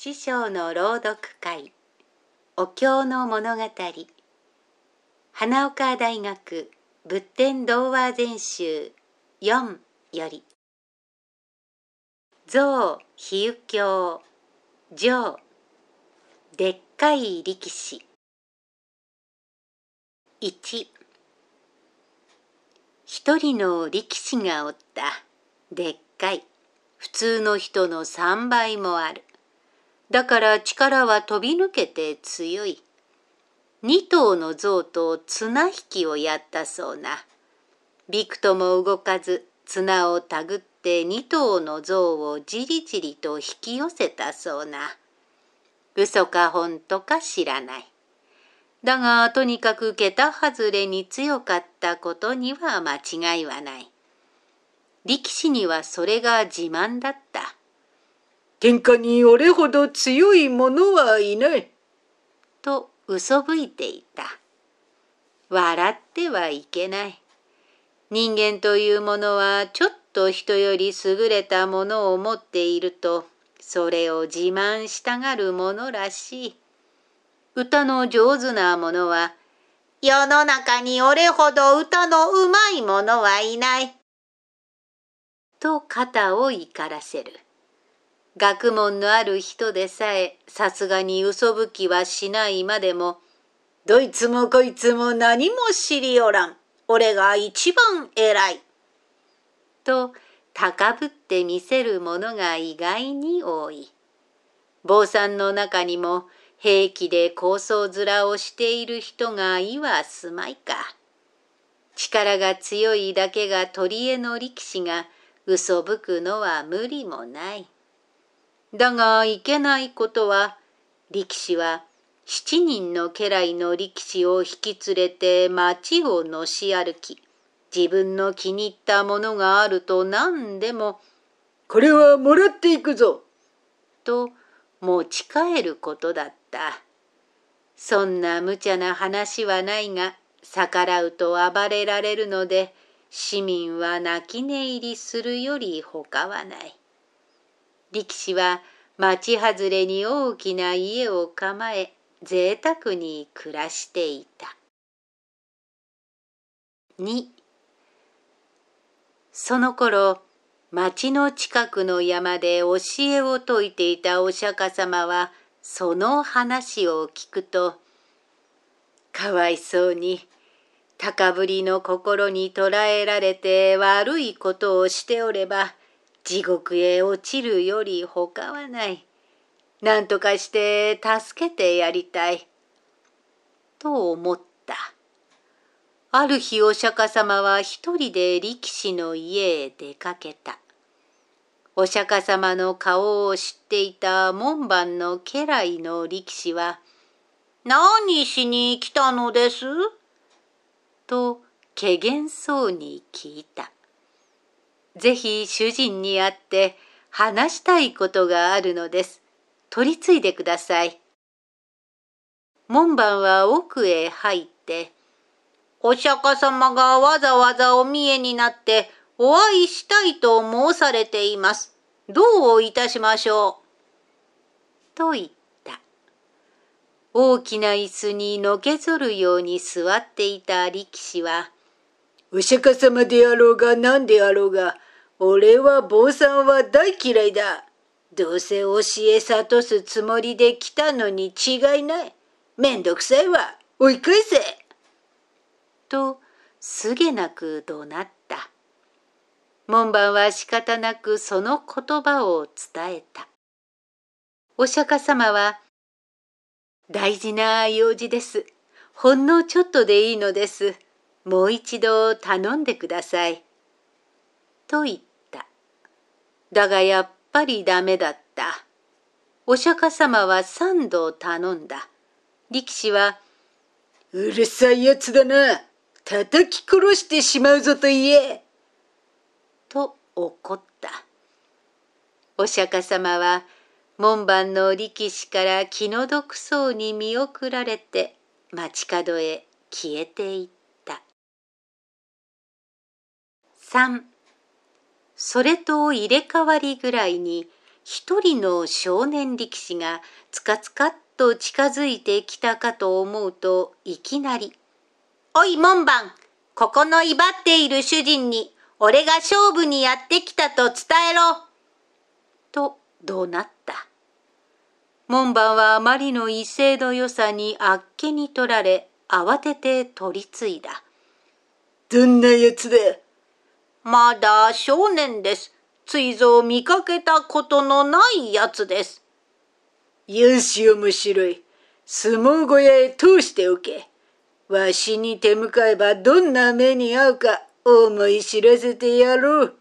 知章の朗読会。お経の物語。花岡大学仏典童話全集4より。象比喩経。上でっかい力士。1一人の力士がおった。でっかい。普通の人の3倍もある。だから力は飛び抜けて強い。二頭の象と綱引きをやったそうな。びくとも動かず綱をたぐって二頭の象をじりじりと引き寄せたそうな。嘘か本当か知らない。だがとにかく桁外れに強かったことには間違いはない。力士にはそれが自慢だった。天下に俺ほど強い者はいない。と嘘吹いていた。笑ってはいけない。人間というものはちょっと人より優れたものを持っていると、それを自慢したがるものらしい。歌の上手なものは、世の中に俺ほど歌のうまい者はいない。と肩を怒らせる。学問のある人でさえさすがに嘘吹きはしないまでも、どいつもこいつも何も知りおらん。俺が一番偉い。と高ぶってみせるものが意外に多い。坊さんの中にも平気で構想面をしている人がいはすまいか。力が強いだけが取り柄の力士が嘘吹くのは無理もない。だがいけないことは、力士は七人の家来の力士を引き連れて町をのし歩き、自分の気に入ったものがあると何でも、これはもらっていくぞと持ち帰ることだった。そんな無茶な話はないが、逆らうと暴れられるので、市民は泣き寝入りするよりほかはない。力士は町外れに大きな家を構え贅沢に暮らしていた。2その頃町の近くの山で教えを説いていたお釈迦様はその話を聞くとかわいそうに高ぶりの心に捉えられて悪いことをしておれば地獄へ落ちるよりほかはない。何とかして助けてやりたい。と思った。ある日お釈迦様は一人で力士の家へ出かけた。お釈迦様の顔を知っていた門番の家来の力士は、何しに来たのです？と、けげんそうに聞いた。ぜひ主人に会って話したいことがあるのです。取り次いでください。門番は奥へ入って、お釈迦様がわざわざお見えになってお会いしたいと申されています。どういたしましょう？と言った。大きな椅子にのけぞるように座っていた力士は、お釈迦様であろうが何であろうが、俺は坊さんは大嫌いだ。どうせ教え諭すつもりで来たのに違いない。めんどくさいわ。追い返せ。と、すげなく怒鳴った。門番は仕方なくその言葉を伝えた。お釈迦様は、大事な用事です。ほんのちょっとでいいのです。もう一度頼んでください。と言った。だがやっぱりダメだった。お釈迦様は三度頼んだ。力士は、うるさいやつだな。叩き殺してしまうぞと言え。と怒った。お釈迦様は門番の力士から気の毒そうに見送られて街角へ消えていった。3それと入れ替わりぐらいに一人の少年力士がつかつかっと近づいてきたかと思うといきなり「おい門番ここの威張っている主人に俺が勝負にやってきたと伝えろ!」と怒鳴った。門番はあまりの威勢の良さにあっけに取られ慌てて取り継いだ。どんなやつだ？まだ少年です。ついぞ見かけたことのないやつです。よし面白い。相撲小屋へ通しておけ。わしに手向かえばどんな目に遭うか思い知らせてやろう。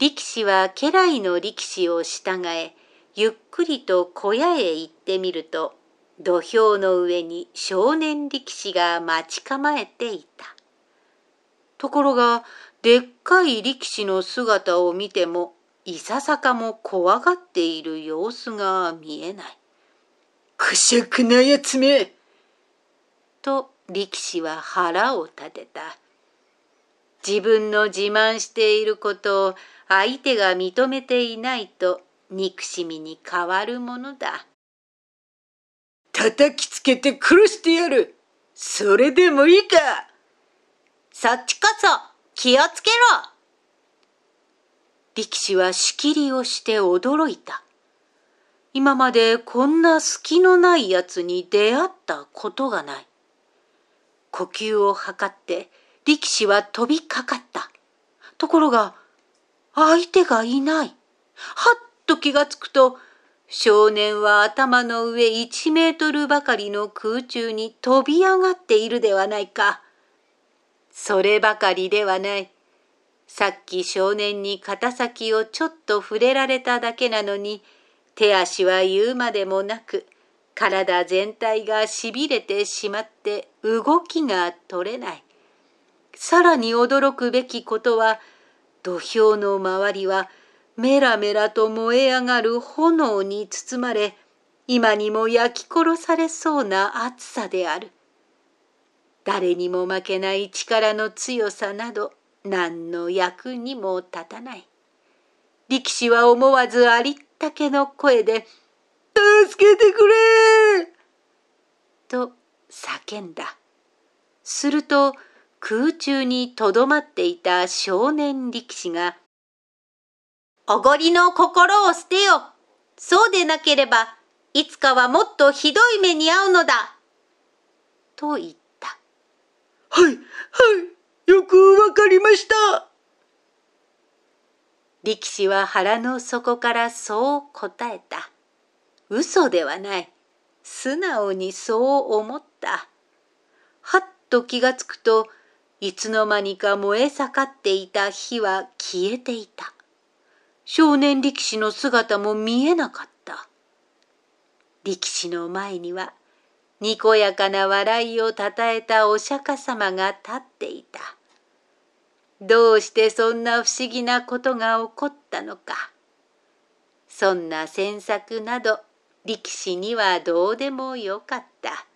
力士は家来の力士を従え、ゆっくりと小屋へ行ってみると、土俵の上に少年力士が待ち構えていた。ところが、でっかい力士の姿を見ても、いささかも怖がっている様子が見えない。くしゃくなやつめと力士は腹を立てた。自分の自慢していることを相手が認めていないと憎しみに変わるものだ。叩きつけて殺してやる。それでもいいか。そっちこそ気をつけろ。力士は仕切りをして驚いた。今までこんな隙のないやつに出会ったことがない。呼吸を図って力士は飛びかかった。ところが相手がいない。はっと気がつくと、少年は頭の上一メートルばかりの空中に飛び上がっているではないか。そればかりではない。さっき少年に肩先をちょっと触れられただけなのに、手足は言うまでもなく、体全体がしびれてしまって動きが取れない。さらに驚くべきことは、土俵の周りはメラメラと燃え上がる炎に包まれ、今にも焼き殺されそうな暑さである。誰にも負けない力の強さなど何の役にも立たない。力士は思わずありったけの声で、助けてくれと叫んだ。すると空中にとどまっていた少年力士がおごりの心を捨てよ。そうでなければ、いつかはもっとひどい目に遭うのだ。と言っ。はい、はい、よくわかりました。力士は腹の底からそう答えた。嘘ではない。素直にそう思った。はっと気がつくと、いつの間にか燃え盛っていた火は消えていた。少年力士の姿も見えなかった。力士の前には、にこやかな笑いをたたえたお釈迦様が立っていた。どうしてそんな不思議なことが起こったのか。そんな詮索など力士にはどうでもよかった。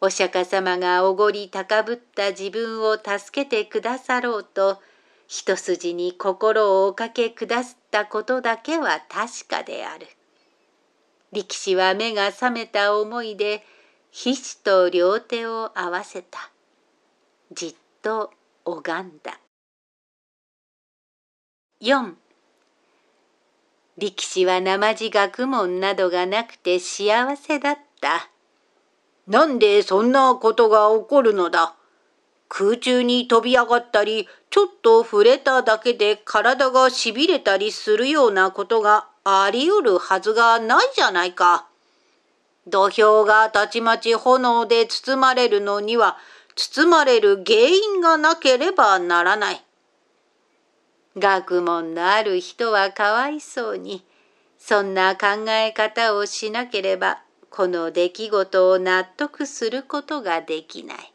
お釈迦様がおごり高ぶった自分を助けてくださろうと一筋に心をおかけくだすったことだけは確かである。力士は目が覚めた思いで皮脂と両手を合わせた。じっと拝んだ。4力士は生地学問などがなくて幸せだった。なんでそんなことが起こるのだ空中に飛び上がったり、ちょっと触れただけで体がしびれたりするようなことがあり得るはずがないじゃないか。土俵がたちまち炎で包まれるのには、包まれる原因がなければならない。学問のある人はかわいそうに、そんな考え方をしなければ、この出来事を納得することができない。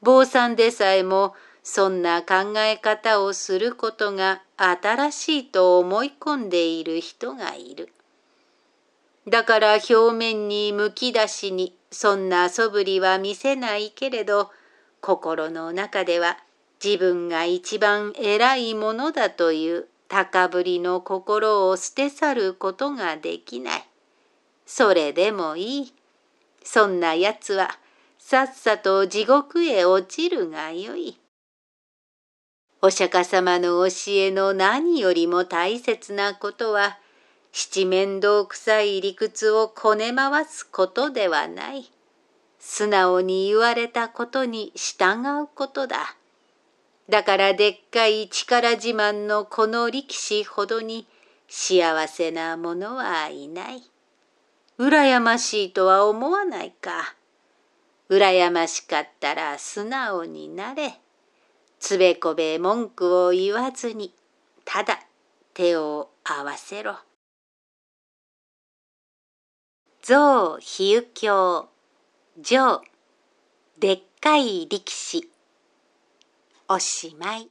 坊さんでさえもそんな考え方をすることが新しいと思い込んでいる人がいる。だから表面にむき出しにそんな素振りは見せないけれど心の中では自分が一番偉いものだという高ぶりの心を捨て去ることができない。それでもいい。そんなやつはさっさと地獄へ落ちるがよい。お釈迦様の教えの何よりも大切なことは、七面倒くさい理屈をこね回すことではない。素直に言われたことに従うことだ。だからでっかい力自慢のこの力士ほどに幸せな者はいない。羨ましいとは思わないか。羨ましかったら素直になれ。つべこべ文句を言わずに、ただ手を合わせろ。象比喩鏡上でっかい力士おしまい。